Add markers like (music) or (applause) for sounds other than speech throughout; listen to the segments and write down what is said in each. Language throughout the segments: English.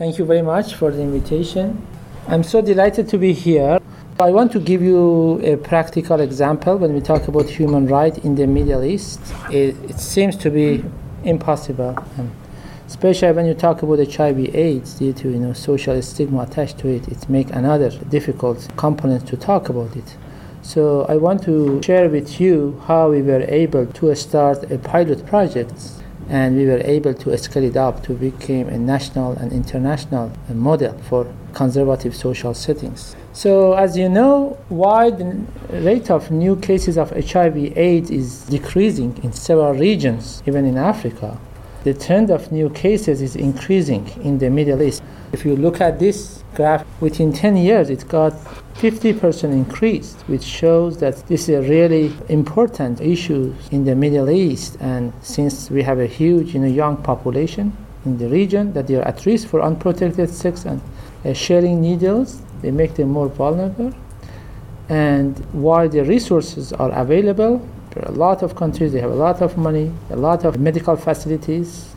Thank you very much for the invitation. I'm so delighted to be here. I want to give you a practical example when we talk about human rights in the Middle East. It, it seems to be impossible, and especially when you talk about HIV/AIDS, due to you know social stigma attached to it, it makes another difficult component to talk about it. So I want to share with you how we were able to start a pilot project and we were able to scale it up to become a national and international model for conservative social settings. So, as you know, why the rate of new cases of HIV/AIDS is decreasing in several regions, even in Africa, the trend of new cases is increasing in the Middle East. If you look at this graph, within 10 years it got 50% increase, which shows that this is a really important issue in the Middle East. And since we have a huge you know, young population in the region, that they are at risk for unprotected sex and uh, sharing needles, they make them more vulnerable. And while the resources are available, there are a lot of countries, they have a lot of money, a lot of medical facilities,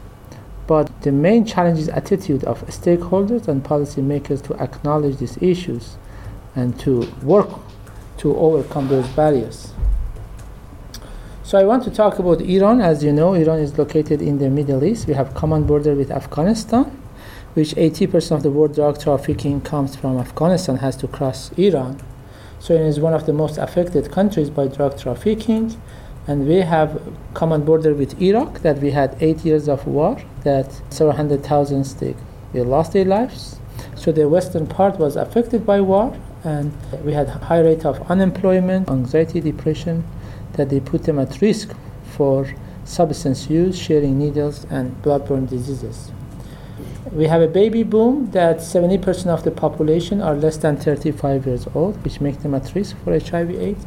but the main challenge is attitude of stakeholders and policymakers to acknowledge these issues and to work to overcome those barriers. So I want to talk about Iran. As you know, Iran is located in the Middle East. We have common border with Afghanistan, which 80% of the world drug trafficking comes from Afghanistan, has to cross Iran. So it is one of the most affected countries by drug trafficking. And we have common border with Iraq that we had eight years of war that several hundred thousand they, they lost their lives. So the western part was affected by war and we had high rate of unemployment, anxiety, depression that they put them at risk for substance use, sharing needles and bloodborne diseases we have a baby boom that 70% of the population are less than 35 years old, which makes them at risk for HIV/AIDS.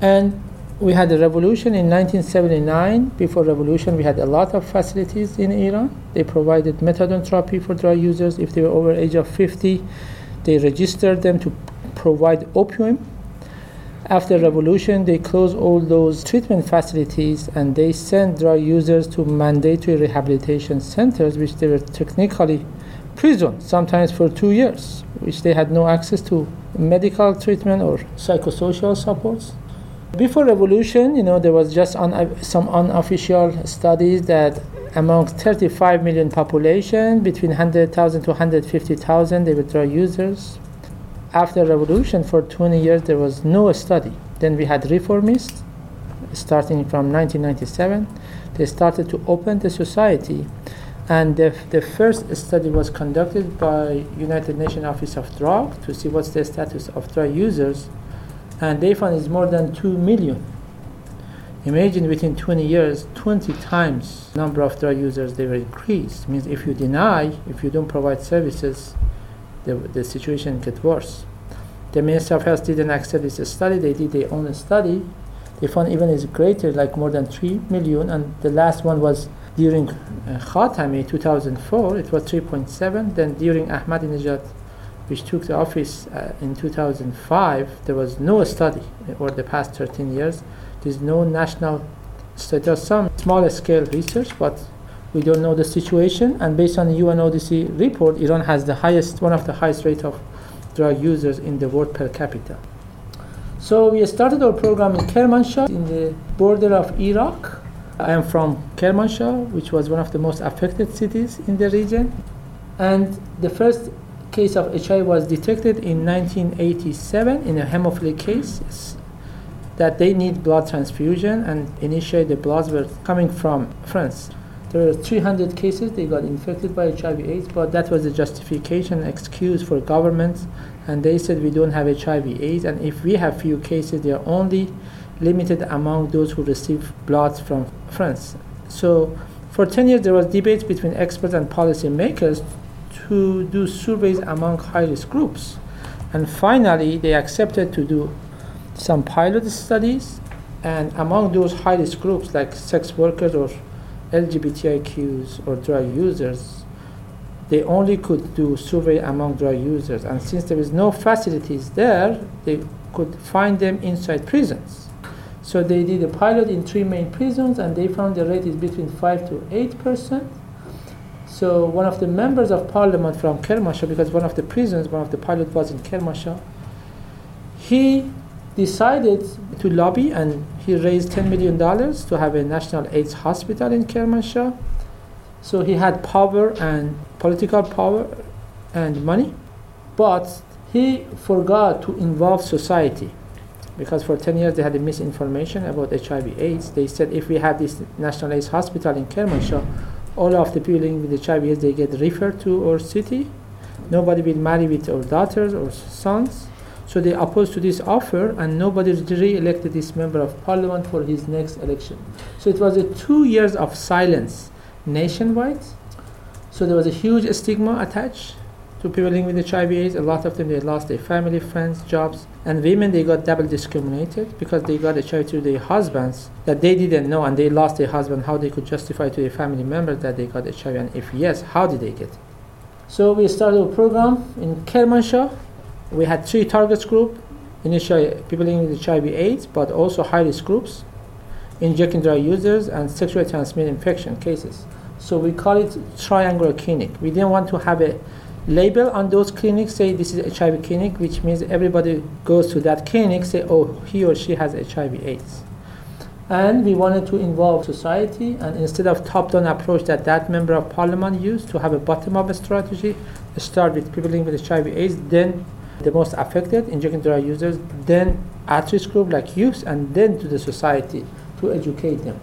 And we had a revolution in 1979. Before revolution, we had a lot of facilities in Iran. They provided methadone therapy for drug users. If they were over age of 50, they registered them to provide opium after revolution, they closed all those treatment facilities and they sent drug users to mandatory rehabilitation centers, which they were technically prison, sometimes for two years, which they had no access to medical treatment or psychosocial supports. Before revolution, you know, there was just un- some unofficial studies that among 35 million population, between 100,000 to 150,000, they were drug users. After revolution for 20 years there was no study. Then we had reformists starting from 1997 they started to open the society. And the, the first study was conducted by united nations office of drug to see what's the status of drug users and they found it's more than 2 million imagine within 20 years 20 times number of drug users they were increased means if you deny if you don't provide services the, the situation get worse. The Ministry of Health didn't accept this study. They did their own study. They found even is greater, like more than 3 million. And the last one was during uh, Khatami 2004, it was 3.7. Then during Ahmadinejad, which took the office uh, in 2005, there was no study over the past 13 years. There's no national study. There's some small scale research, but we don't know the situation. And based on the UNODC report, Iran has the highest, one of the highest rate of drug users in the world per capita. So we started our program in Kermanshah, in the border of Iraq. I am from Kermanshah, which was one of the most affected cities in the region. And the first case of HIV was detected in 1987 in a hemophilic case that they need blood transfusion and initially the bloods were coming from France. There were 300 cases they got infected by HIV/AIDS, but that was a justification, excuse for governments, and they said we don't have HIV/AIDS, and if we have few cases, they are only limited among those who receive bloods from France. So, for 10 years, there was debates between experts and policymakers to do surveys among high-risk groups, and finally, they accepted to do some pilot studies, and among those high-risk groups, like sex workers or LGBTIQs or drug users, they only could do survey among drug users. And since there is no facilities there, they could find them inside prisons. So they did a pilot in three main prisons, and they found the rate is between five to eight percent. So one of the members of parliament from Kermanshah, because one of the prisons, one of the pilot was in Kermanshah, he decided to lobby and he raised $10 million to have a national AIDS hospital in Kermanshah. So he had power and political power and money, but he forgot to involve society because for 10 years they had misinformation about HIV AIDS. They said if we have this national AIDS hospital in Kermanshah, all of the people living with HIV AIDS, they get referred to our city. Nobody will marry with our daughters or sons. So they opposed to this offer, and nobody re-elected this member of parliament for his next election. So it was a two years of silence nationwide. So there was a huge stigma attached to people living with HIV/AIDS. A lot of them they lost their family, friends, jobs, and women they got double discriminated because they got HIV to their husbands that they didn't know, and they lost their husband. How they could justify to their family members that they got HIV, and if yes, how did they get it? So we started a program in Kermanshah we had three targets group, initially people living with HIV AIDS, but also high risk groups, injecting drug users, and sexually transmitted infection cases. So we call it triangular clinic. We didn't want to have a label on those clinics, say this is HIV clinic, which means everybody goes to that clinic, say, oh, he or she has HIV AIDS. And we wanted to involve society, and instead of top-down approach that that member of parliament used to have a bottom-up strategy, start with people living with HIV AIDS, then the most affected, injecting drug users, then at-risk group like youth, and then to the society to educate them.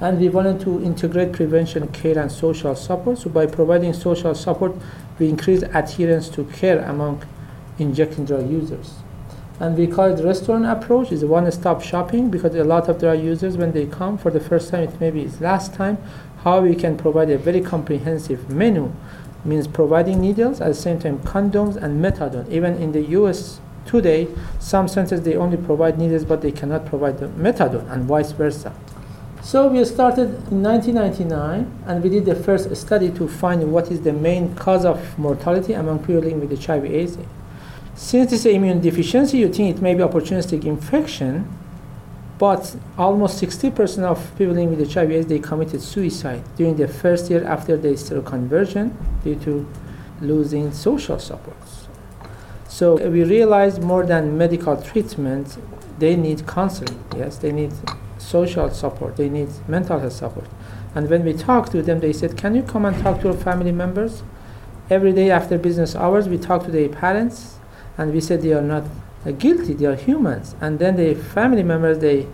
And we wanted to integrate prevention, care, and social support. So by providing social support, we increase adherence to care among injecting drug users. And we call it restaurant approach. It's one-stop shopping because a lot of drug users, when they come for the first time, it maybe it's last time, how we can provide a very comprehensive menu means providing needles at the same time condoms and methadone. Even in the U.S. today, some centers they only provide needles, but they cannot provide the methadone, and vice versa. So we started in 1999, and we did the first study to find what is the main cause of mortality among people living with HIV/AIDS. Since this is immune deficiency, you think it may be opportunistic infection, but almost 60% of people living with HIV AIDS, they committed suicide during the first year after their seroconversion due to losing social supports. So we realized more than medical treatment, they need counseling. Yes, they need social support. They need mental health support. And when we talked to them, they said, "Can you come and talk to your family members?" Every day after business hours, we talk to their parents, and we said they are not guilty. They are humans. And then the family members they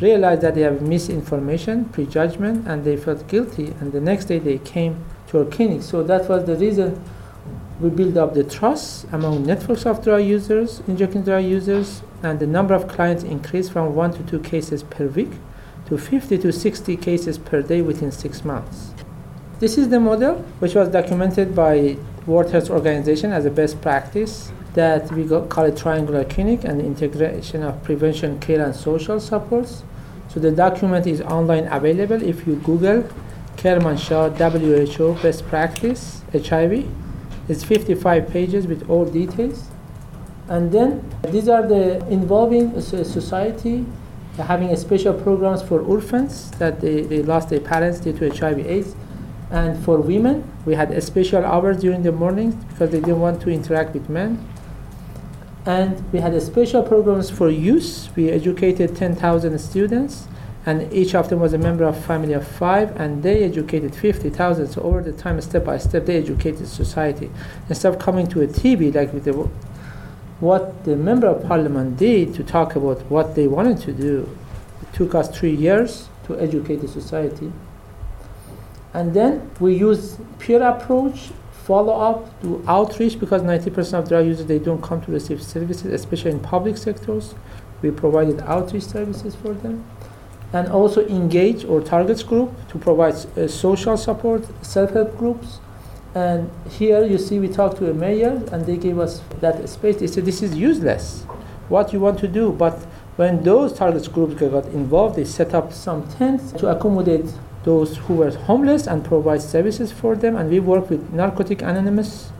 realized that they have misinformation, prejudgment, and they felt guilty. And the next day they came to our clinic. So that was the reason we build up the trust among networks of drug users, injecting drug users, and the number of clients increased from one to two cases per week to 50 to 60 cases per day within six months. This is the model which was documented by World Health Organization as a best practice that we call it triangular clinic and integration of prevention, care, and social supports. So the document is online available. If you Google Kermanshah WHO best practice HIV, it's 55 pages with all details. And then these are the involving society having special programs for orphans that they, they lost their parents due to HIV AIDS and for women, we had a special hours during the mornings because they didn't want to interact with men. And we had special programs for youth. We educated 10,000 students, and each of them was a member of a family of five, and they educated 50,000. So over the time, step by step, they educated society. Instead of coming to a TV like with the, what the member of parliament did to talk about what they wanted to do, it took us three years to educate the society. And then we use peer approach, follow up, do outreach because 90% of drug users they don't come to receive services, especially in public sectors. We provided outreach services for them. And also engage or targets group to provide uh, social support, self-help groups. And here you see we talked to a mayor and they gave us that space. They said this is useless. What you want to do, but when those targets groups got involved, they set up some tents to accommodate those who were homeless and provide services for them. And we work with Narcotic Anonymous.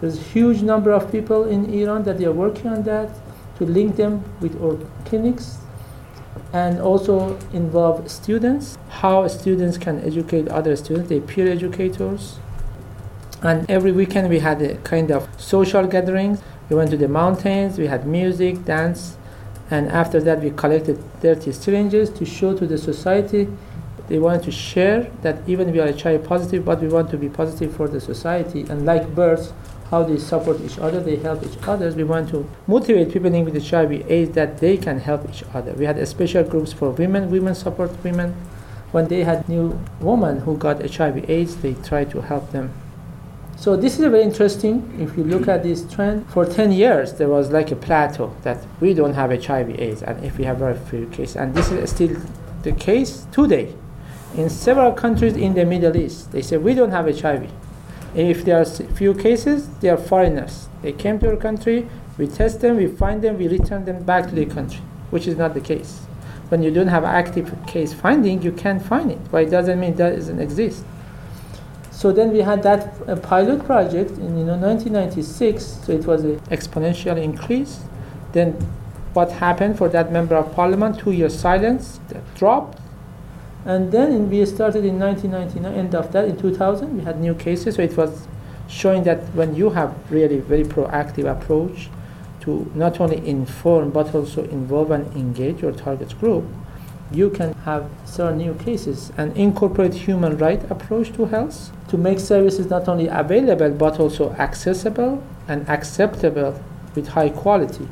There's a huge number of people in Iran that they are working on that to link them with our clinics and also involve students, how students can educate other students, they peer educators. And every weekend we had a kind of social gatherings. We went to the mountains, we had music, dance, and after that we collected 30 syringes to show to the society they wanted to share that even we are HIV positive, but we want to be positive for the society. And like birds, how they support each other, they help each other. We want to motivate people living with HIV AIDS that they can help each other. We had special groups for women, women support women. When they had new women who got HIV AIDS, they try to help them. So this is very interesting. If you look at this trend, for 10 years there was like a plateau that we don't have HIV AIDS, and if we have very few cases, and this is still the case today. In several countries in the Middle East, they say we don't have HIV. If there are few cases, they are foreigners. They came to our country, we test them, we find them, we return them back to the country, which is not the case. When you don't have active case finding, you can't find it, but it doesn't mean that doesn't exist. So then we had that uh, pilot project in you know 1996. So it was an exponential increase. Then what happened for that member of parliament? Two years silence, that dropped. And then we started in 1999, end of that, in 2000, we had new cases. So it was showing that when you have really very proactive approach to not only inform but also involve and engage your target group, you can have certain new cases and incorporate human right approach to health to make services not only available but also accessible and acceptable with high quality.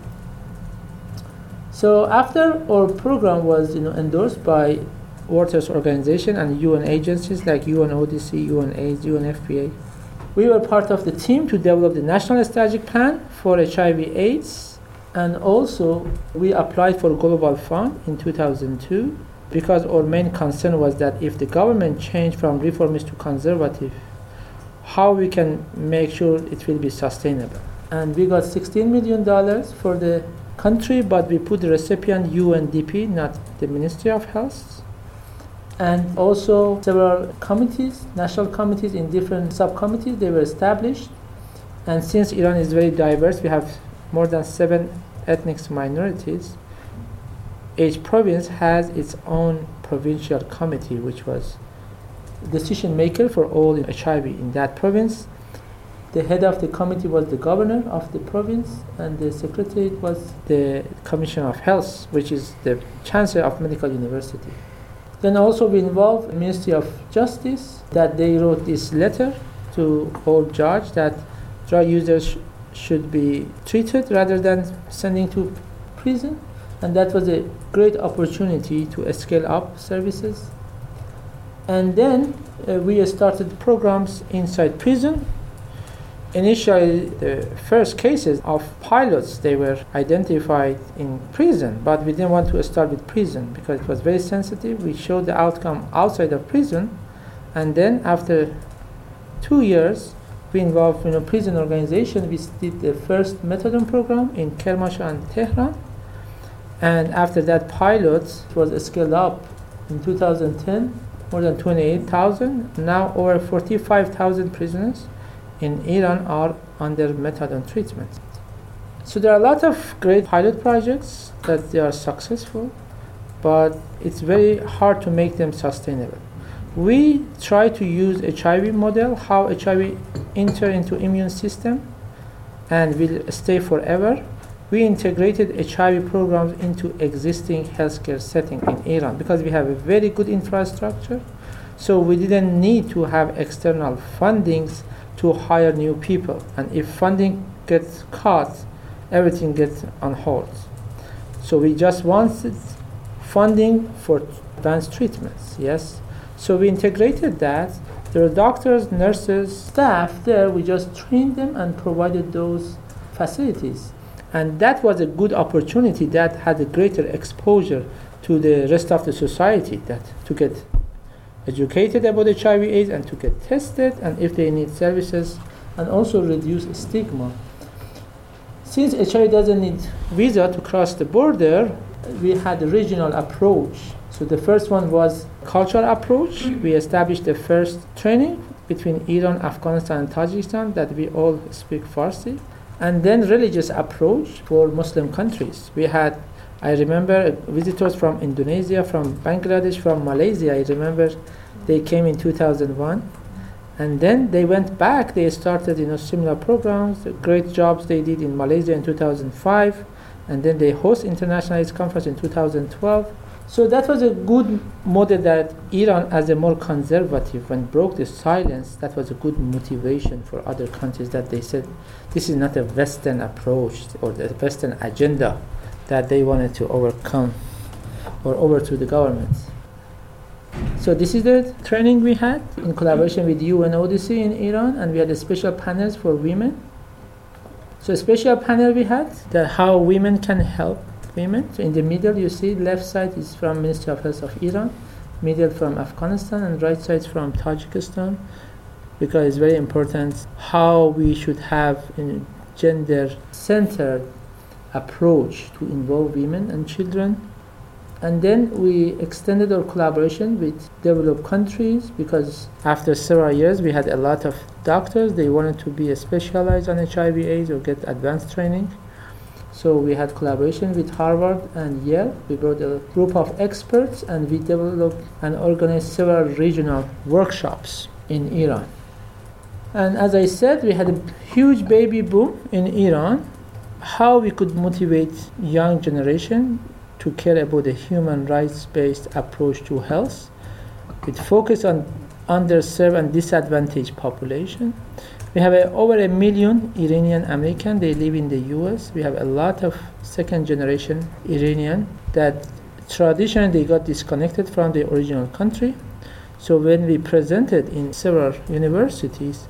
So after our program was you know, endorsed by Health Organization and UN agencies like UNODC, UNAIDS, UNFPA. We were part of the team to develop the national strategic plan for HIV AIDS and also we applied for Global Fund in 2002 because our main concern was that if the government changed from reformist to conservative, how we can make sure it will be sustainable. And we got 16 million dollars for the country, but we put the recipient UNDP, not the Ministry of Health and also several committees, national committees in different subcommittees, they were established. And since Iran is very diverse, we have more than seven ethnic minorities. Each province has its own provincial committee, which was decision maker for all HIV in that province. The head of the committee was the governor of the province, and the secretary was the Commissioner of Health, which is the chancellor of medical university. Then also we involved the Ministry of Justice that they wrote this letter to all judge that drug users sh- should be treated rather than sending to prison. And that was a great opportunity to scale up services. And then uh, we started programs inside prison Initially, the first cases of pilots they were identified in prison, but we didn't want to start with prison because it was very sensitive. We showed the outcome outside of prison, and then after two years, we involved you know prison organization. We did the first methadone program in Kermanshah and Tehran, and after that, pilots was scaled up in 2010, more than 28,000. Now over 45,000 prisoners in Iran are under methadone treatment. So there are a lot of great pilot projects that they are successful, but it's very hard to make them sustainable. We try to use HIV model, how HIV enter into immune system and will stay forever. We integrated HIV programs into existing healthcare setting in Iran because we have a very good infrastructure. So we didn't need to have external fundings to hire new people. And if funding gets cut, everything gets on hold. So we just wanted funding for advanced treatments, yes? So we integrated that. There are doctors, nurses, staff there. We just trained them and provided those facilities. And that was a good opportunity that had a greater exposure to the rest of the society that to get educated about HIV AIDS and to get tested and if they need services and also reduce stigma. Since HIV doesn't need visa to cross the border, we had a regional approach. So the first one was cultural approach. We established the first training between Iran, Afghanistan, and Tajikistan that we all speak Farsi. And then religious approach for Muslim countries. We had I remember visitors from Indonesia, from Bangladesh, from Malaysia. I remember they came in 2001 And then they went back, they started you know, similar programs, great jobs they did in Malaysia in 2005, and then they host International Conference in 2012. So that was a good model that Iran, as a more conservative, when broke the silence, that was a good motivation for other countries that they said this is not a Western approach or the Western agenda that they wanted to overcome or overthrow the government. So this is the training we had in collaboration with UNODC in Iran, and we had a special panels for women. So a special panel we had that how women can help women. So in the middle, you see left side is from Ministry of Health of Iran, middle from Afghanistan, and right side from Tajikistan, because it's very important how we should have gender-centered approach to involve women and children. And then we extended our collaboration with developed countries because after several years we had a lot of doctors. They wanted to be specialized on HIV/AIDS or get advanced training. So we had collaboration with Harvard and Yale. We brought a group of experts and we developed and organized several regional workshops in Iran. And as I said, we had a huge baby boom in Iran. How we could motivate young generation to care about a human rights-based approach to health with focus on underserved and disadvantaged population we have a, over a million Iranian American. They live in the U.S. We have a lot of second generation Iranian that traditionally they got disconnected from the original country. So when we presented in several universities,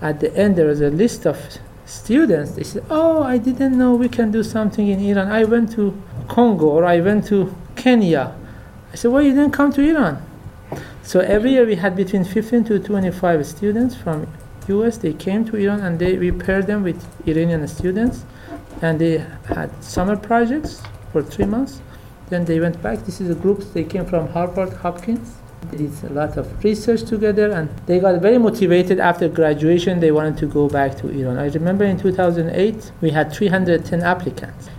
at the end there was a list of students. They said, "Oh, I didn't know we can do something in Iran. I went to Congo or I went to Kenya." I said, "Why you didn't come to Iran?" So every year we had between 15 to 25 students from US, they came to Iran and they we paired them with Iranian students, and they had summer projects for three months. Then they went back. This is a group. They came from Harvard, Hopkins. Did a lot of research together, and they got very motivated after graduation. They wanted to go back to Iran. I remember in 2008 we had 310 applicants.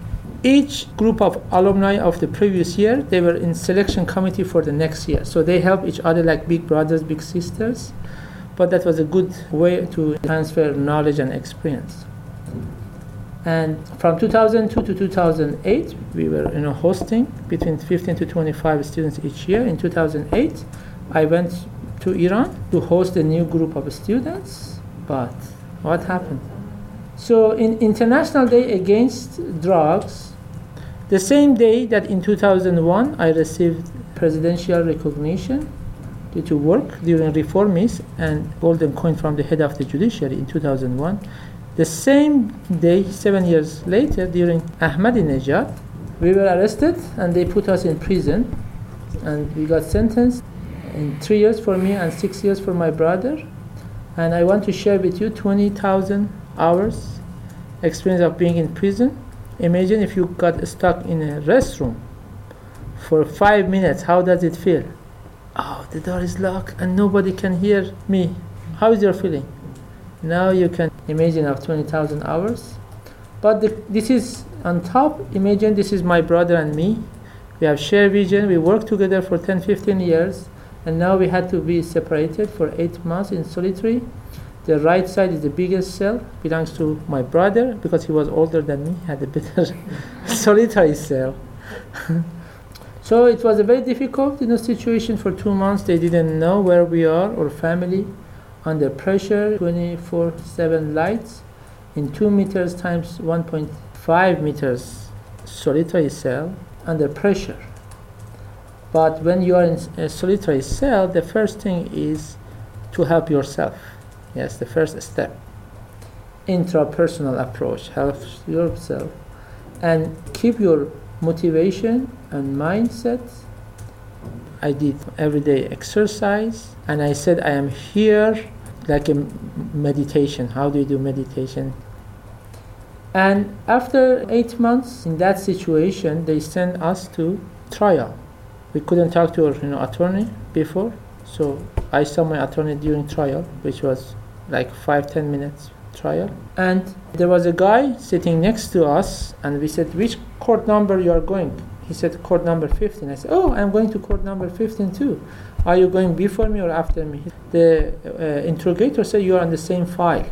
Each group of alumni of the previous year, they were in selection committee for the next year. So they help each other like big brothers, big sisters but that was a good way to transfer knowledge and experience. And from 2002 to 2008, we were you know, hosting between 15 to 25 students each year. In 2008, I went to Iran to host a new group of students, but what happened? So, in International Day Against Drugs, the same day that in 2001 I received presidential recognition to work during reformists and golden coin from the head of the judiciary in 2001. The same day, seven years later, during Ahmadinejad, we were arrested and they put us in prison and we got sentenced in three years for me and six years for my brother. And I want to share with you 20,000 hours experience of being in prison. Imagine if you got stuck in a restroom for five minutes, how does it feel? oh, the door is locked and nobody can hear me. How is your feeling? Now you can imagine of 20,000 hours. But the, this is on top, imagine this is my brother and me. We have shared vision, we worked together for 10, 15 years, and now we had to be separated for eight months in solitary. The right side is the biggest cell, belongs to my brother because he was older than me, had a better (laughs) solitary cell. (laughs) So it was a very difficult you know, situation for two months. They didn't know where we are or family under pressure, 24/7 lights in two meters times 1.5 meters solitary cell under pressure. But when you are in a solitary cell, the first thing is to help yourself. Yes, the first step. Intrapersonal approach, help yourself and keep your motivation and mindset. I did everyday exercise and I said I am here like a meditation. How do you do meditation? And after eight months in that situation, they sent us to trial. We couldn't talk to our you know, attorney before, so I saw my attorney during trial, which was like five ten minutes trial. And there was a guy sitting next to us, and we said, Which court number you are going? He said, court number 15. I said, oh, I'm going to court number 15 too. Are you going before me or after me? The uh, interrogator said, you are on the same file.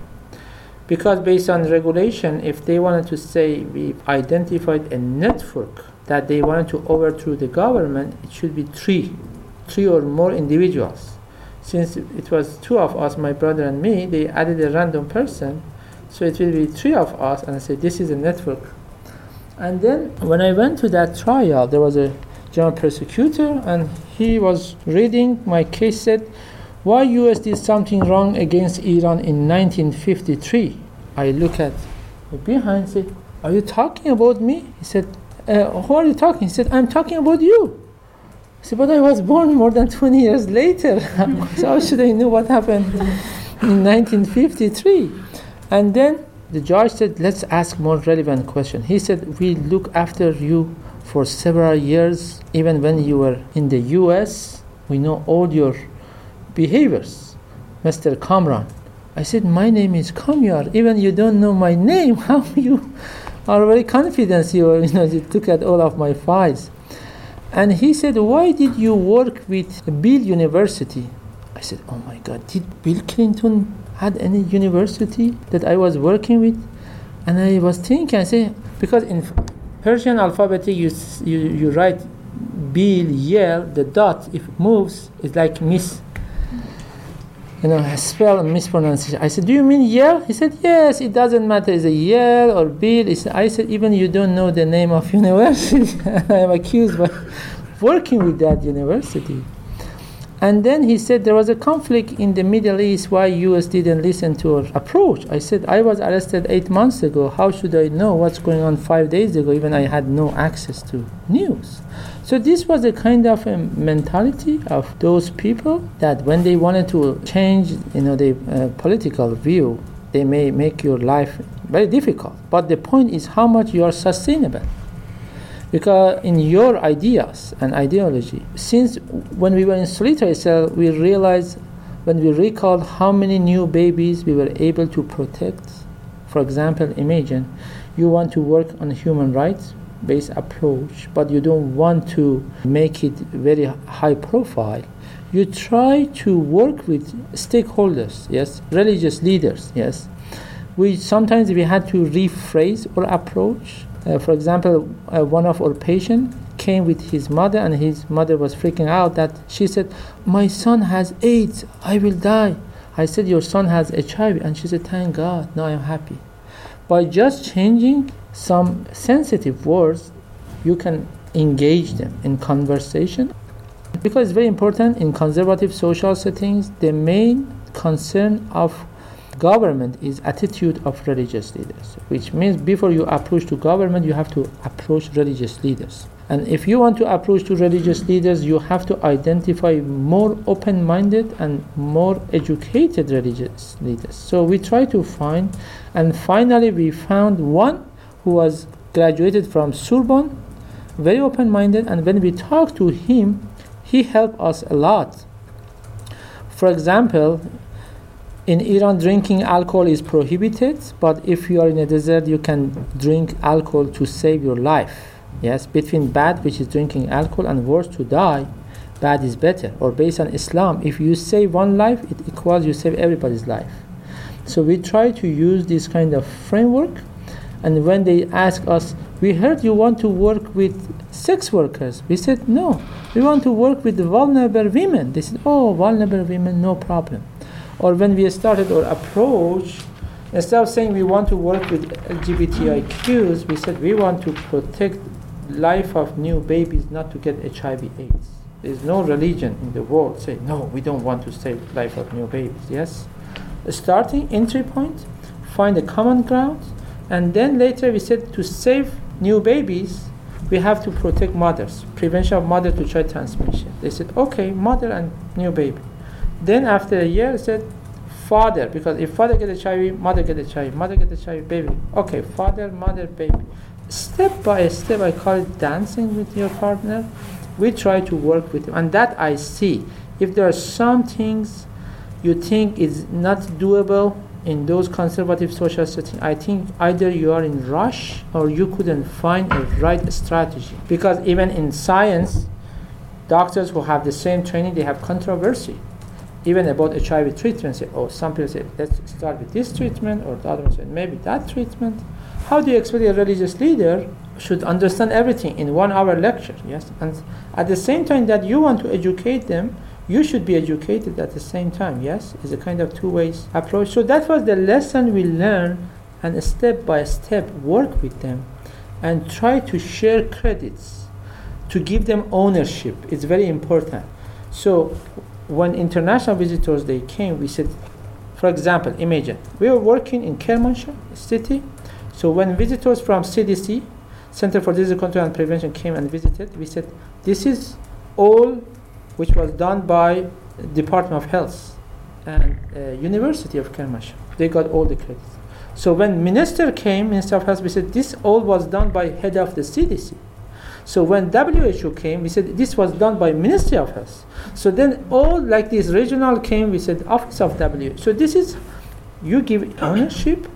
Because based on regulation, if they wanted to say we identified a network that they wanted to overthrow the government, it should be three, three or more individuals. Since it was two of us, my brother and me, they added a random person, so it will be three of us, and I said this is a network. And then when I went to that trial, there was a general prosecutor, and he was reading my case. Said, "Why U.S. did something wrong against Iran in 1953?" I look at behind, said, "Are you talking about me?" He said, uh, who are you talking? He said, I'm talking about you. I said, but I was born more than 20 years later. (laughs) so how should I know what happened in 1953? And then the judge said, let's ask more relevant question. He said, we look after you for several years, even when you were in the U.S. We know all your behaviors, Mr. Kamran. I said, my name is Kamyar. Even you don't know my name, (laughs) how you are very confident you, you know, you took at all of my files. And he said, why did you work with Bill University? I said, oh my God, did Bill Clinton had any university that I was working with? And I was thinking, I said, because in Persian alphabet you, you, you write Bill, Yale, the dot, if it moves, it's like miss you know, spell mispronunciation. I said, Do you mean Yale? He said, Yes, it doesn't matter. Is it Yale or Bill? I said, Even you don't know the name of (laughs) university. (laughs) I'm accused by working with that university. And then he said there was a conflict in the Middle East why US didn't listen to our approach. I said I was arrested eight months ago. How should I know what's going on five days ago? Even I had no access to news. So this was a kind of a mentality of those people that when they wanted to change, you know, the uh, political view, they may make your life very difficult. But the point is how much you are sustainable because in your ideas and ideology since when we were in solitary cell we realized when we recalled how many new babies we were able to protect for example imagine you want to work on human rights based approach but you don't want to make it very high profile. You try to work with stakeholders yes religious leaders yes we sometimes we had to rephrase our approach uh, for example, uh, one of our patients came with his mother, and his mother was freaking out that she said, My son has AIDS, I will die. I said, Your son has HIV, and she said, Thank God, now I'm happy. By just changing some sensitive words, you can engage them in conversation. Because it's very important in conservative social settings, the main concern of government is attitude of religious leaders which means before you approach to government you have to approach religious leaders. And if you want to approach to religious leaders you have to identify more open-minded and more educated religious leaders. So we try to find and finally we found one who was graduated from sorbonne very open-minded and when we talked to him he helped us a lot. For example in Iran, drinking alcohol is prohibited, but if you are in a desert, you can drink alcohol to save your life. Yes, between bad, which is drinking alcohol, and worse, to die, bad is better. Or based on Islam, if you save one life, it equals you save everybody's life. So we try to use this kind of framework. And when they ask us, we heard you want to work with sex workers. We said, no, we want to work with vulnerable women. They said, oh, vulnerable women, no problem or when we started our approach, instead of saying we want to work with LGBTIQs, we said we want to protect life of new babies not to get HIV AIDS. There's no religion in the world say no, we don't want to save life of new babies. Yes, starting entry point, find a common ground, and then later we said to save new babies, we have to protect mothers, prevention of mother to child transmission. They said okay, mother and new baby. Then after a year, said, father, because if father get HIV, mother get HIV, mother get HIV, baby. Okay, father, mother, baby. Step by step, I call it dancing with your partner. We try to work with you, and that I see. If there are some things you think is not doable, in those conservative social settings, I think either you are in rush or you couldn't find a right strategy. Because even in science, doctors who have the same training, they have controversy. Even about HIV treatment, say, oh, some people say, let's start with this treatment, or the other one maybe that treatment. How do you expect a religious leader should understand everything in one hour lecture? Yes, and at the same time that you want to educate them, you should be educated at the same time. Yes, it's a kind of two ways approach. So that was the lesson we learned, and step by step work with them, and try to share credits, to give them ownership. It's very important. So when international visitors they came, we said, for example, imagine we were working in Kermanshah city. So when visitors from CDC, Center for Disease Control and Prevention, came and visited, we said, this is all which was done by Department of Health and uh, University of Kermanshah. They got all the credits. So when minister came, Minister of Health, we said this all was done by head of the CDC. So when WHO came, we said this was done by Ministry of Health. So then all like this regional came, we said Office of WHO. So this is you give ownership.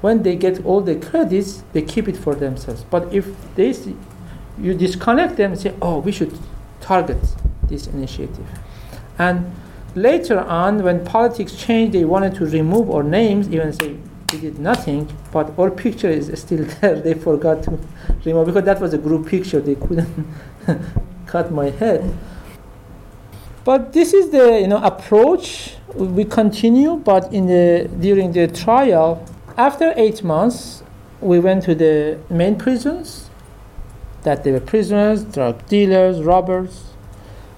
When they get all the credits, they keep it for themselves. But if they you disconnect them and say, oh, we should target this initiative. And later on, when politics changed, they wanted to remove our names, even say we did nothing, but our picture is still (laughs) there. They forgot to remove because that was a group picture. They couldn't (laughs) cut my head. But this is the you know approach. We continue, but in the during the trial, after eight months, we went to the main prisons. That they were prisoners, drug dealers, robbers,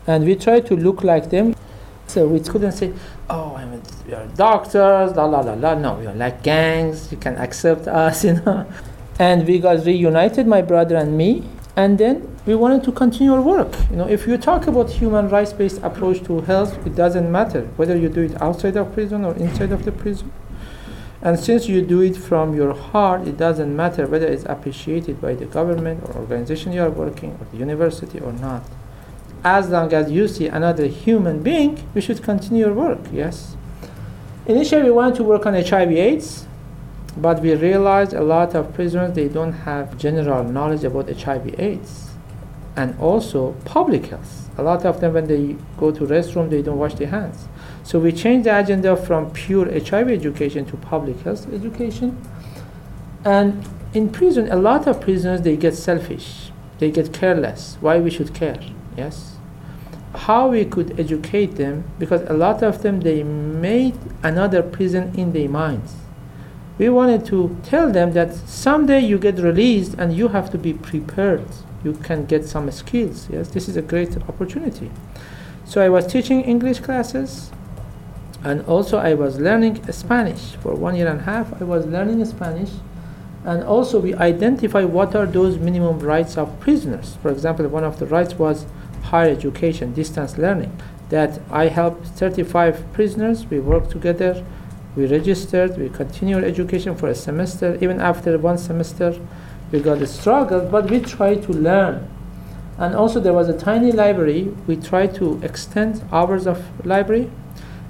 and we tried to look like them. So we couldn't say, oh, I mean, we are doctors, la la la la. No, we are like gangs. You can accept us, (laughs) you know. And we got reunited, my brother and me. And then we wanted to continue our work. You know, if you talk about human rights-based approach to health, it doesn't matter whether you do it outside of prison or inside of the prison. And since you do it from your heart, it doesn't matter whether it's appreciated by the government or organization you are working or the university or not as long as you see another human being, we should continue your work, yes? Initially, we wanted to work on HIV AIDS, but we realized a lot of prisoners, they don't have general knowledge about HIV AIDS and also public health. A lot of them, when they go to restroom, they don't wash their hands. So we changed the agenda from pure HIV education to public health education. And in prison, a lot of prisoners, they get selfish. They get careless. Why we should care? Yes? How we could educate them because a lot of them they made another prison in their minds. We wanted to tell them that someday you get released and you have to be prepared. You can get some skills. Yes this is a great opportunity. So i was teaching english classes and also i was learning spanish. For one year and a half i was learning spanish. And also we identify what are those minimum rights of prisoners. For example one of the rights was higher education, distance learning, that I helped 35 prisoners. We worked together, we registered, we continued education for a semester. Even after one semester, we got a struggle, but we tried to learn. And also, there was a tiny library. We tried to extend hours of library,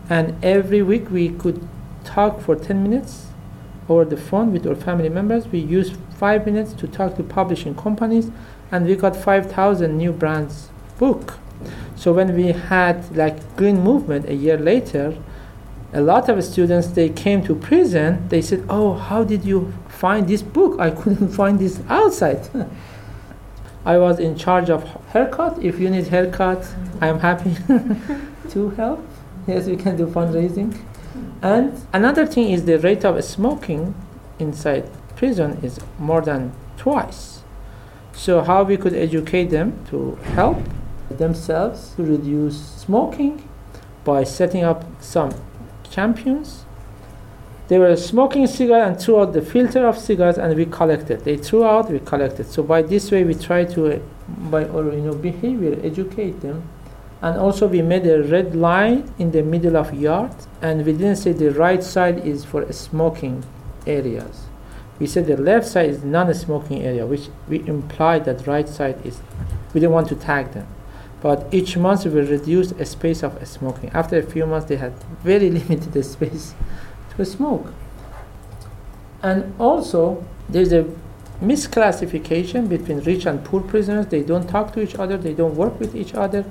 and every week we could talk for 10 minutes over the phone with our family members. We used five minutes to talk to publishing companies, and we got 5,000 new brands book. So when we had like Green Movement a year later, a lot of students they came to prison. They said, "Oh, how did you find this book? I (laughs) couldn't find this outside." (laughs) I was in charge of haircut. If you need haircut, I'm happy (laughs) to help. Yes, we can do fundraising. And another thing is the rate of smoking inside prison is more than twice. So how we could educate them to help themselves to reduce smoking by setting up some champions. They were smoking cigarettes and threw out the filter of cigarettes, and we collected. They threw out, we collected. So by this way, we try to, uh, by our you know behavior, educate them, and also we made a red line in the middle of yard, and we didn't say the right side is for smoking areas. We said the left side is non-smoking area, which we implied that right side is. We didn't want to tag them but each month we reduce a space of smoking. After a few months, they had very (laughs) limited space to smoke. And also, there's a misclassification between rich and poor prisoners. They don't talk to each other, they don't work with each other.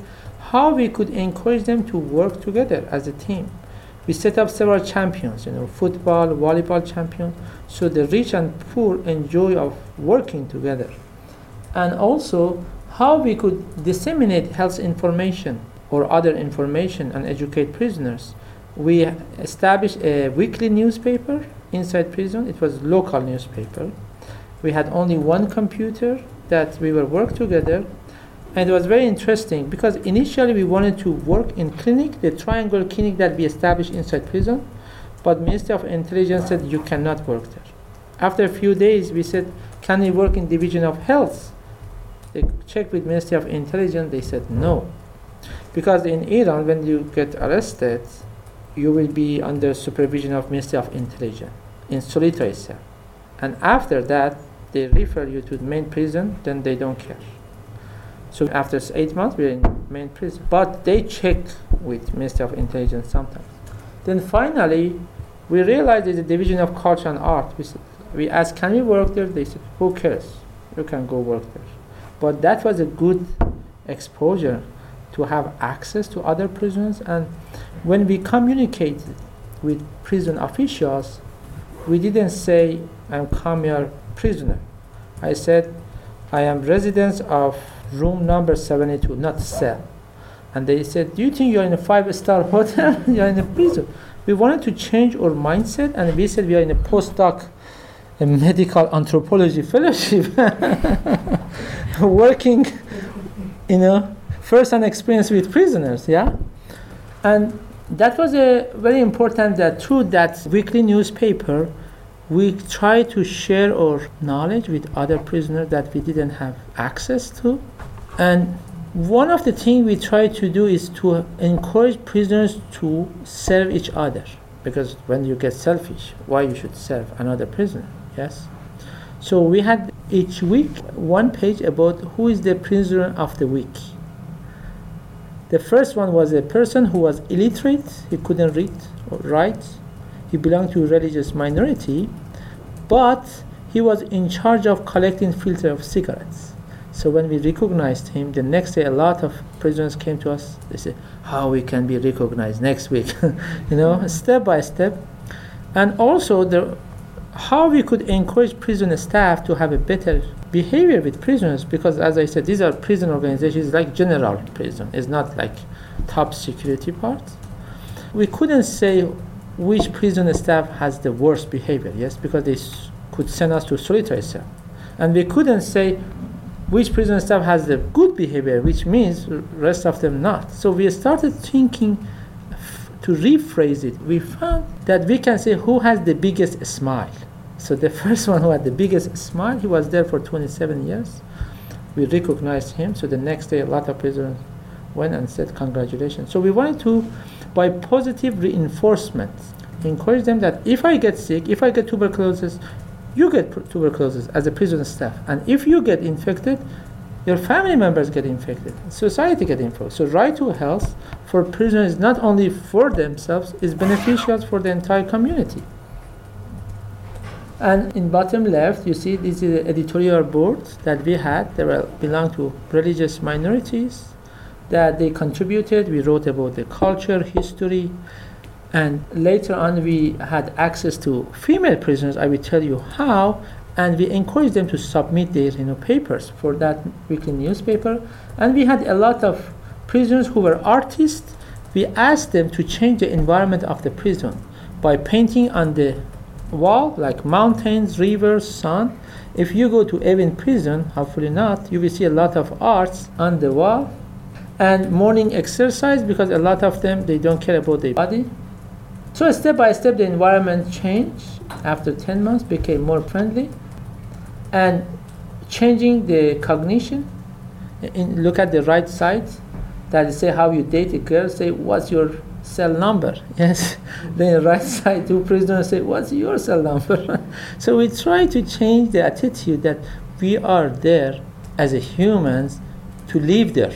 How we could encourage them to work together as a team. We set up several champions, you know, football, volleyball champions, so the rich and poor enjoy of working together. And also how we could disseminate health information or other information and educate prisoners. We established a weekly newspaper inside prison. It was local newspaper. We had only one computer that we were work together and it was very interesting because initially we wanted to work in clinic, the triangle clinic that we established inside prison, but Ministry of Intelligence said you cannot work there. After a few days, we said, can we work in Division of Health? They checked with Ministry of Intelligence, they said no. Because in Iran, when you get arrested, you will be under supervision of Ministry of Intelligence in solitary cell. And after that, they refer you to the main prison, then they don't care. So after eight months, we're in main prison. But they check with Ministry of Intelligence sometimes. Then finally, we realized there's a division of culture and art. We, said, we asked, can we work there? They said, who cares? You can go work there. But that was a good exposure to have access to other prisons. And when we communicated with prison officials, we didn't say, I'm come prisoner. I said, I am resident of room number 72, not cell. And they said, Do you think you're in a five star (laughs) hotel? you're in a prison. We wanted to change our mindset, and we said we are in a postdoc a medical anthropology fellowship, (laughs) (laughs) working, you know, first hand experience with prisoners, yeah? And that was a very important uh, that through that weekly newspaper, we try to share our knowledge with other prisoners that we didn't have access to and one of the things we try to do is to encourage prisoners to serve each other. Because when you get selfish, why you should serve another prisoner? Yes? So we had each week one page about who is the prisoner of the week. The first one was a person who was illiterate, he couldn't read or write, he belonged to a religious minority, but he was in charge of collecting filter of cigarettes. So when we recognized him, the next day a lot of prisoners came to us. They said, "How we can be recognized next week?" (laughs) you know, step by step, and also the how we could encourage prison staff to have a better behavior with prisoners because as I said, these are prison organizations like general prison. It's not like top security part. We couldn't say which prison staff has the worst behavior, yes, because they could send us to solitary cell. And we couldn't say which prison staff has the good behavior, which means rest of them not. So we started thinking to rephrase it. We found that we can say who has the biggest smile. So the (laughs) first one who had the biggest smile, he was there for 27 years. We recognized him. So the next day, a lot of prisoners went and said congratulations. So we wanted to, by positive reinforcement, encourage them that if I get sick, if I get tuberculosis, you get tuberculosis as a prison staff. And if you get infected, your family members get infected, society get infected. So right to health for prisoners not only for themselves is beneficial for the entire community. And in bottom left, you see this is the editorial board that we had. They were, belong to religious minorities that they contributed. We wrote about the culture, history, and later on, we had access to female prisoners. I will tell you how. And we encouraged them to submit their you know, papers for that weekly newspaper. And we had a lot of prisoners who were artists. We asked them to change the environment of the prison by painting on the wall, like mountains, rivers, sun. If you go to Evin prison, hopefully not, you will see a lot of arts on the wall. And morning exercise because a lot of them they don't care about their body so step by step, the environment changed. After 10 months, became more friendly, and changing the cognition. In, look at the right side. That say how you date a girl. Say what's your cell number? (laughs) Yes. then right (laughs) side, two prisoners say what's your cell number? (laughs) so we try to change the attitude that we are there as a humans to live there,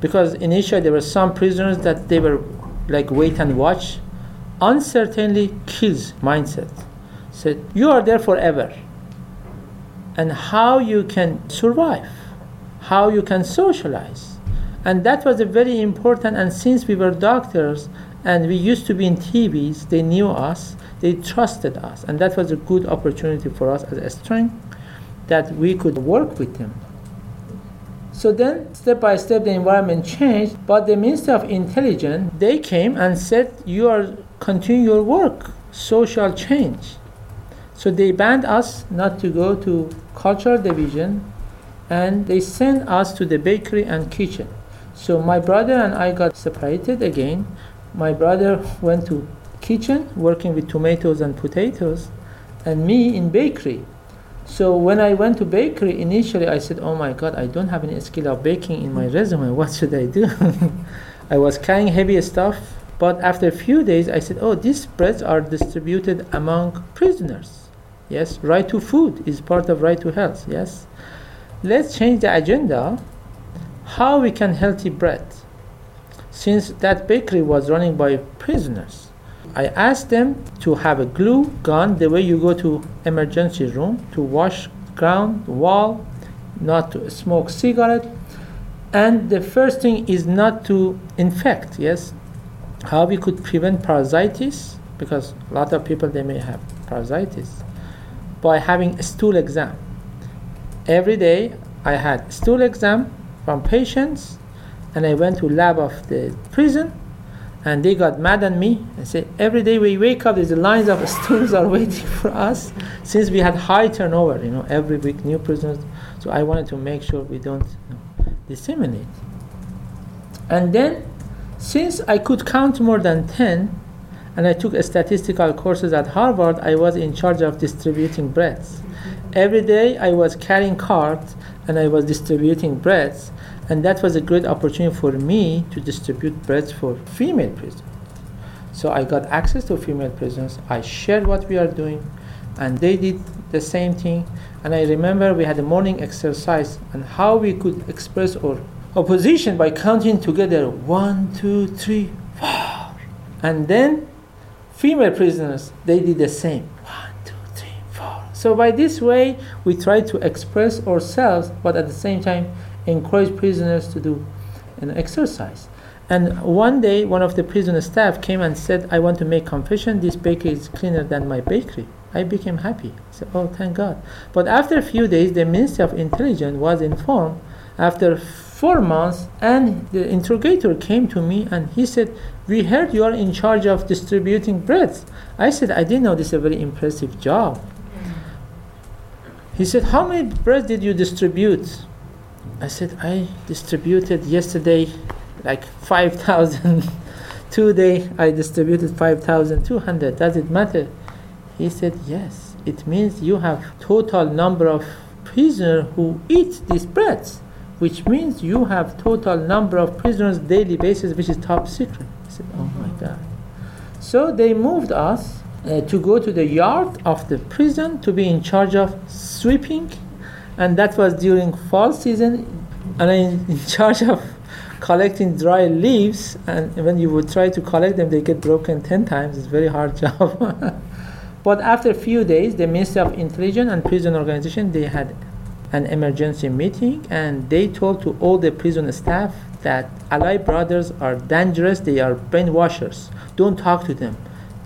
because initially there were some prisoners that they were like wait and watch uncertainty kills mindset. Said, you are there forever. And how you can survive, how you can socialize. And that was a very important, and since we were doctors and we used to be in TVs, they knew us, they trusted us. And that was a good opportunity for us as a strength that we could work with them. So then, step by step, the environment changed. But the Ministry of Intelligence, they came and said, "You are continue your work, social change." So they banned us not to go to cultural division, and they sent us to the bakery and kitchen. So my brother and I got separated again. My brother went to kitchen working with tomatoes and potatoes, and me in bakery. So when I went to bakery initially, I said, "Oh my God, I don't have any skill of baking in my resume. (laughs) What should I do?" (laughs) I was carrying heavy stuff, but after a few days, I said, "Oh, these breads are distributed among prisoners. Yes, right to food is part of right to health. Yes, let's change the agenda. How we can healthy bread, since that bakery was running by prisoners." I asked them to have a glue gun the way you go to emergency room to wash ground, wall, not to smoke cigarette. And the first thing is not to infect, yes. How we could prevent parasitis, because a lot of people they may have parasitis, by having a stool exam. Every day I had stool exam from patients and I went to lab of the prison and they got mad at me and said every day we wake up there's lines of (laughs) stools are waiting for us since we had high turnover you know every week new prisoners. So i wanted to make sure we don't you know, disseminate. And then since i could count more than 10 and i took statistical courses at harvard i was in charge of distributing breads. Every day i was carrying carts and i was distributing breads and that was a great opportunity for me to distribute breads for female prisoners. So I got access to female prisoners. I shared what we are doing, and they did the same thing. And I remember we had a morning exercise and how we could express our opposition by counting together one, two, three, four. And then female prisoners, they did the same. One, two, three, four. So by this way, we try to express ourselves, but at the same time, encourage prisoners to do an exercise. And one day, one of the prison staff came and said, I want to make confession. This bakery is cleaner than my bakery. I became happy. I said, Oh, thank God. But after a few days, the Ministry of Intelligence was informed after four months, and the interrogator came to me and he said, We heard you are in charge of distributing breads. I said, I didn't know this is a very impressive job. He said, How many breads did you distribute? I said, I distributed yesterday like 5,000. (laughs) Today I distributed 5,200. Does it matter? He said, Yes. It means you have total number of prisoners who eat these breads, which means you have total number of prisoners daily basis, which is top secret. I said, Oh my God. So they moved us uh, to go to the yard of the prison to be in charge of sweeping and that was during fall season and I'm in (laughs) charge of collecting dry leaves and when you would try to collect them they get broken 10 times. It's a very hard (laughs) job. But after a few days the ministry of intelligence and prison organization they had an emergency meeting and they told to all the prison staff that Alaei brothers are dangerous. They are brainwashers. Don't talk to them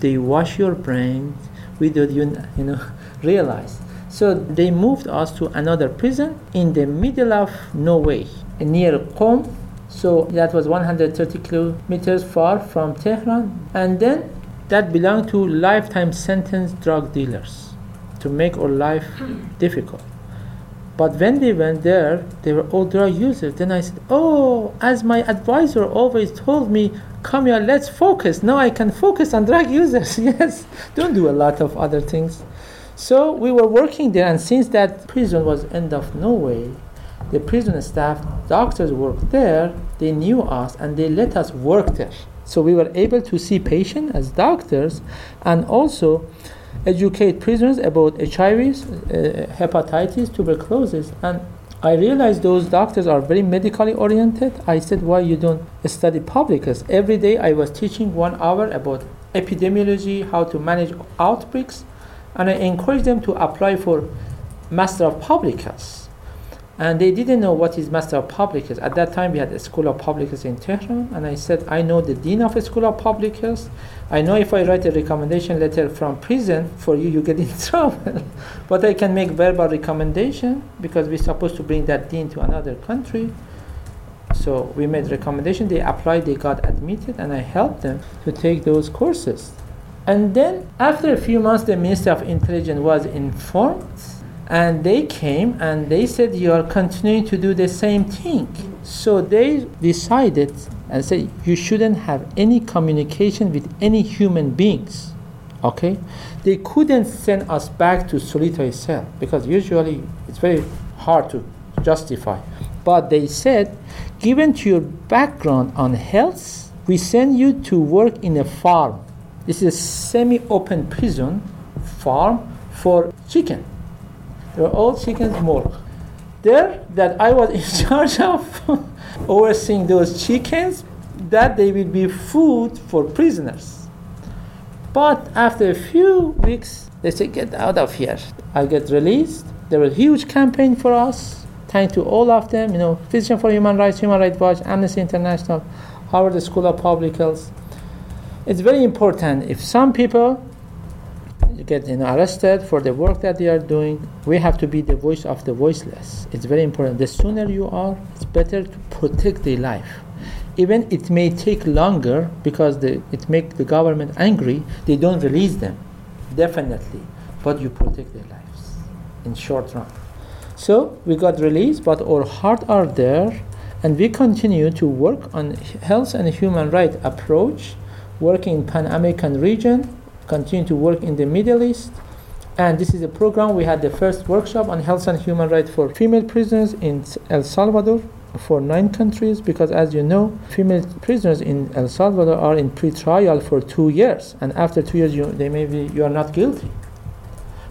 they wash your brain without you you know (laughs) realize so they moved us to another prison in the middle of nowhere, near Qom. So that was 130 kilometers far from Tehran. And then that belonged to lifetime sentence drug dealers to make our life hmm. difficult. But when they went there, they were all drug users. Then I said, Oh, as my advisor always told me, come here, let's focus. Now I can focus on drug (laughs) users. yes, don't do a lot of other things. So we were working there, and since that prison was end of nowhere, the prison staff, doctors worked there. They knew us, and they let us work there. So we were able to see patients as doctors, and also educate prisoners about HIV, uh, hepatitis, tuberculosis, and I realized those doctors are very medically oriented. I said, why you don't study public health? Every day I was teaching one hour about epidemiology, how to manage outbreaks, and I encouraged them to apply for Master of Public Health and they didn't know what is Master of Public Health. At that time, we had a School of Public Health in Tehran, and I said, I know the Dean of a School of Public Health. I know if I write a recommendation letter from prison for you, you get in (laughs) trouble. but I can make verbal recommendation because we're supposed to bring that Dean to another country. So we made recommendation. They applied, they got admitted, and I helped them to take those courses. And then after a few months, the Minister of Intelligence was informed and they came and they said you are continuing to do the same thing. So they decided and said you shouldn't have any communication with any human beings. Okay? They couldn't send us back to solitary cell because usually it's very hard to justify. But they said given to your background on health we send you to work in a farm. This is a semi-open prison farm for chicken they were all chickens more. There, that I was in (laughs) charge of overseeing those chickens, that they will be food for prisoners. But after a few weeks, they said, Get out of here. I get released. There was a huge campaign for us. Thanks to all of them, you know, Physician for Human Rights, Human Rights Watch, Amnesty International, Harvard School of Public Health. It's very important. If some people get you arrested for the work that they are doing, we have to be the voice of the voiceless. It's very important. The sooner you are, it's better to protect their life. Even it may take longer because the, it make the government angry, they don't release them, definitely. But you protect their lives in short run. So we got released, but our heart are there, and we continue to work on health and human right approach, working in Pan American region, continue to work in the Middle East. And this is a program. We had the first workshop on health and human rights for female prisoners in El Salvador for nine countries because, as you know, female prisoners in El Salvador are in pre-trial for two years, and after two years, you, they may be you are not guilty.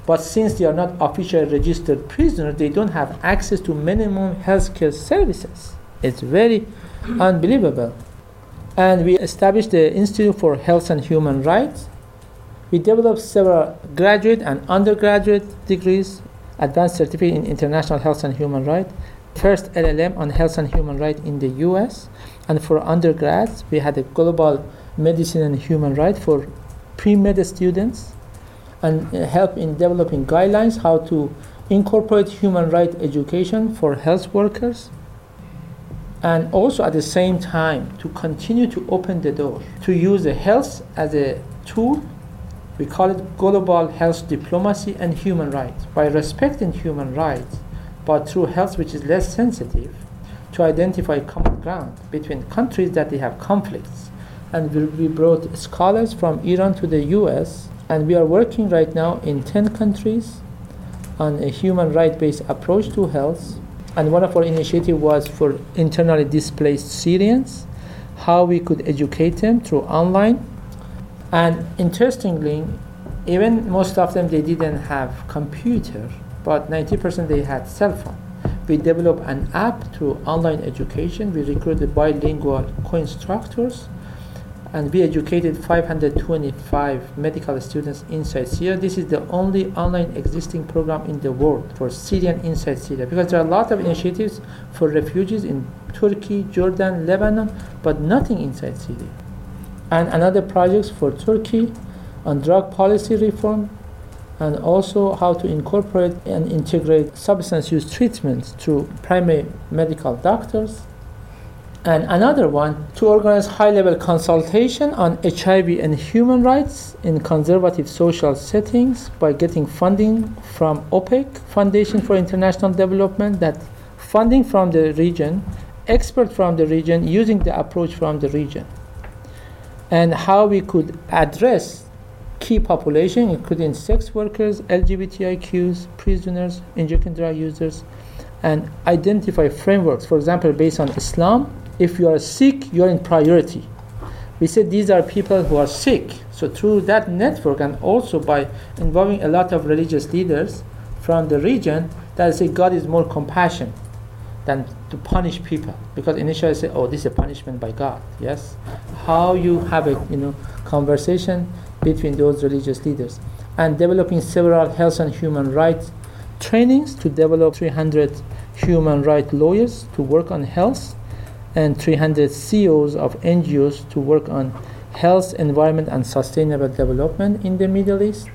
But since they are not officially registered prisoners, they don't have access to minimum health care services. It's very unbelievable. And we established the Institute for Health and Human Rights we developed several graduate and undergraduate degrees, advanced certificate in international health and human rights, first LLM on health and human rights in the US, and for undergrads, we had a global medicine and human rights for pre-med students, and help in developing guidelines how to incorporate human rights education for health workers and also at the same time to continue to open the door to use the health as a tool we call it global health diplomacy and human rights. By respecting human rights, but through health which is less sensitive, to identify common ground between countries that they have conflicts. And we brought scholars from Iran to the US, and we are working right now in 10 countries on a human rights based approach to health. And one of our initiatives was for internally displaced Syrians, how we could educate them through online and interestingly, even most of them they didn't have computer, but 90% they had cell phone. We developed an app through online education. We recruited bilingual co-instructors, and we educated 525 medical students inside Syria. This is the only online existing program in the world for Syrian inside Syria because there are a lot of initiatives for refugees in Turkey, Jordan, Lebanon, but nothing inside Syria and another projects for Turkey on drug policy reform and also how to incorporate and integrate substance use treatments to primary medical doctors. And another one to organize high-level consultation on HIV and human rights in conservative social settings by getting funding from OPEC, Foundation for International Development, that funding from the region, expert from the region, using the approach from the region and how we could address key population, including sex workers, LGBTIQs, prisoners, injection drug users, and identify frameworks. For example, based on Islam, if you are sick, you are in priority. We said these are people who are sick. So through that network, and also by involving a lot of religious leaders from the region, that say God is more compassionate than to punish people. Because initially I say oh this is a punishment by God. Yes? How you have a you know conversation between those religious leaders and developing several health and human rights trainings to develop 300 human rights lawyers to work on health and 300 CEOs of NGOs to work on health, environment, and sustainable development in the Middle East.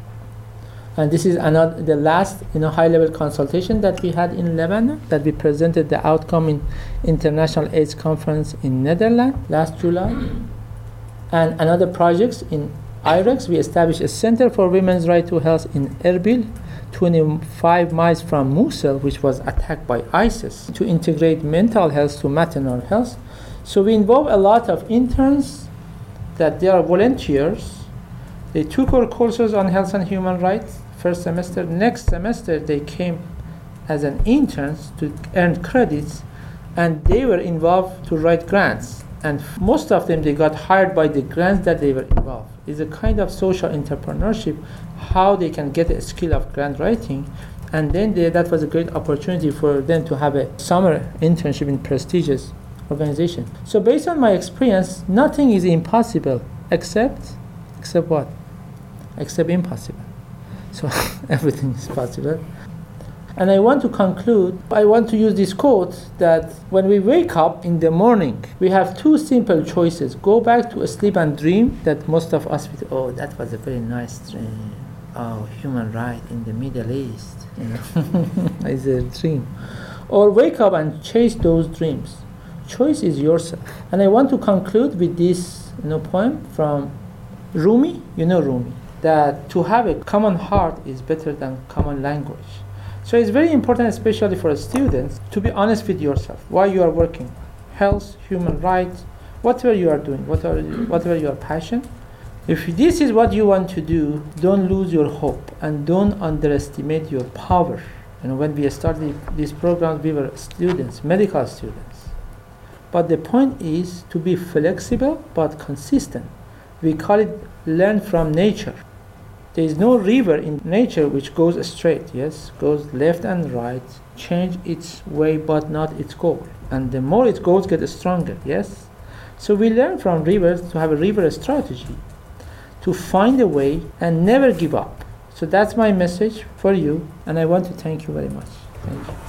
And this is another, the last you know, high level consultation that we had in Lebanon, that we presented the outcome in International AIDS Conference in Netherlands last July. And another projects in Iraq, we established a Center for Women's Right to Health in Erbil, 25 miles from Mosul, which was attacked by ISIS, to integrate mental health to maternal health. So we involve a lot of interns that they are volunteers. They took our courses on health and human rights first semester. Next semester, they came as an interns to earn credits, and they were involved to write grants. And most of them, they got hired by the grants that they were involved. It's a kind of social entrepreneurship, how they can get a skill of grant writing. And then they, that was a great opportunity for them to have a summer internship in prestigious organization. So based on my experience, nothing is impossible except, except what? Except impossible. So (laughs) everything is possible. And I want to conclude, I want to use this quote that when we wake up in the morning, we have two simple choices go back to sleep and dream, that most of us would, oh, that was a very nice dream. Oh, human right in the Middle East. You know, (laughs) it's a dream. Or wake up and chase those dreams. Choice is yourself. And I want to conclude with this you know, poem from Rumi. You know Rumi that to have a common heart is better than common language. So it's very important, especially for students, to be honest with yourself. Why you are working, health, human rights, whatever you are doing, whatever whatever your passion. If this is what you want to do, don't lose your hope and don't underestimate your power. And when we started this program, we were students, medical students. But the point is to be flexible but consistent. We call it learn from nature. There is no river in nature which goes straight, yes, goes left and right, change its way but not its goal. And the more it goes, get stronger, yes. So we learn from rivers to have a river strategy, to find a way and never give up. So that's my message for you, and I want to thank you very much. Thank you.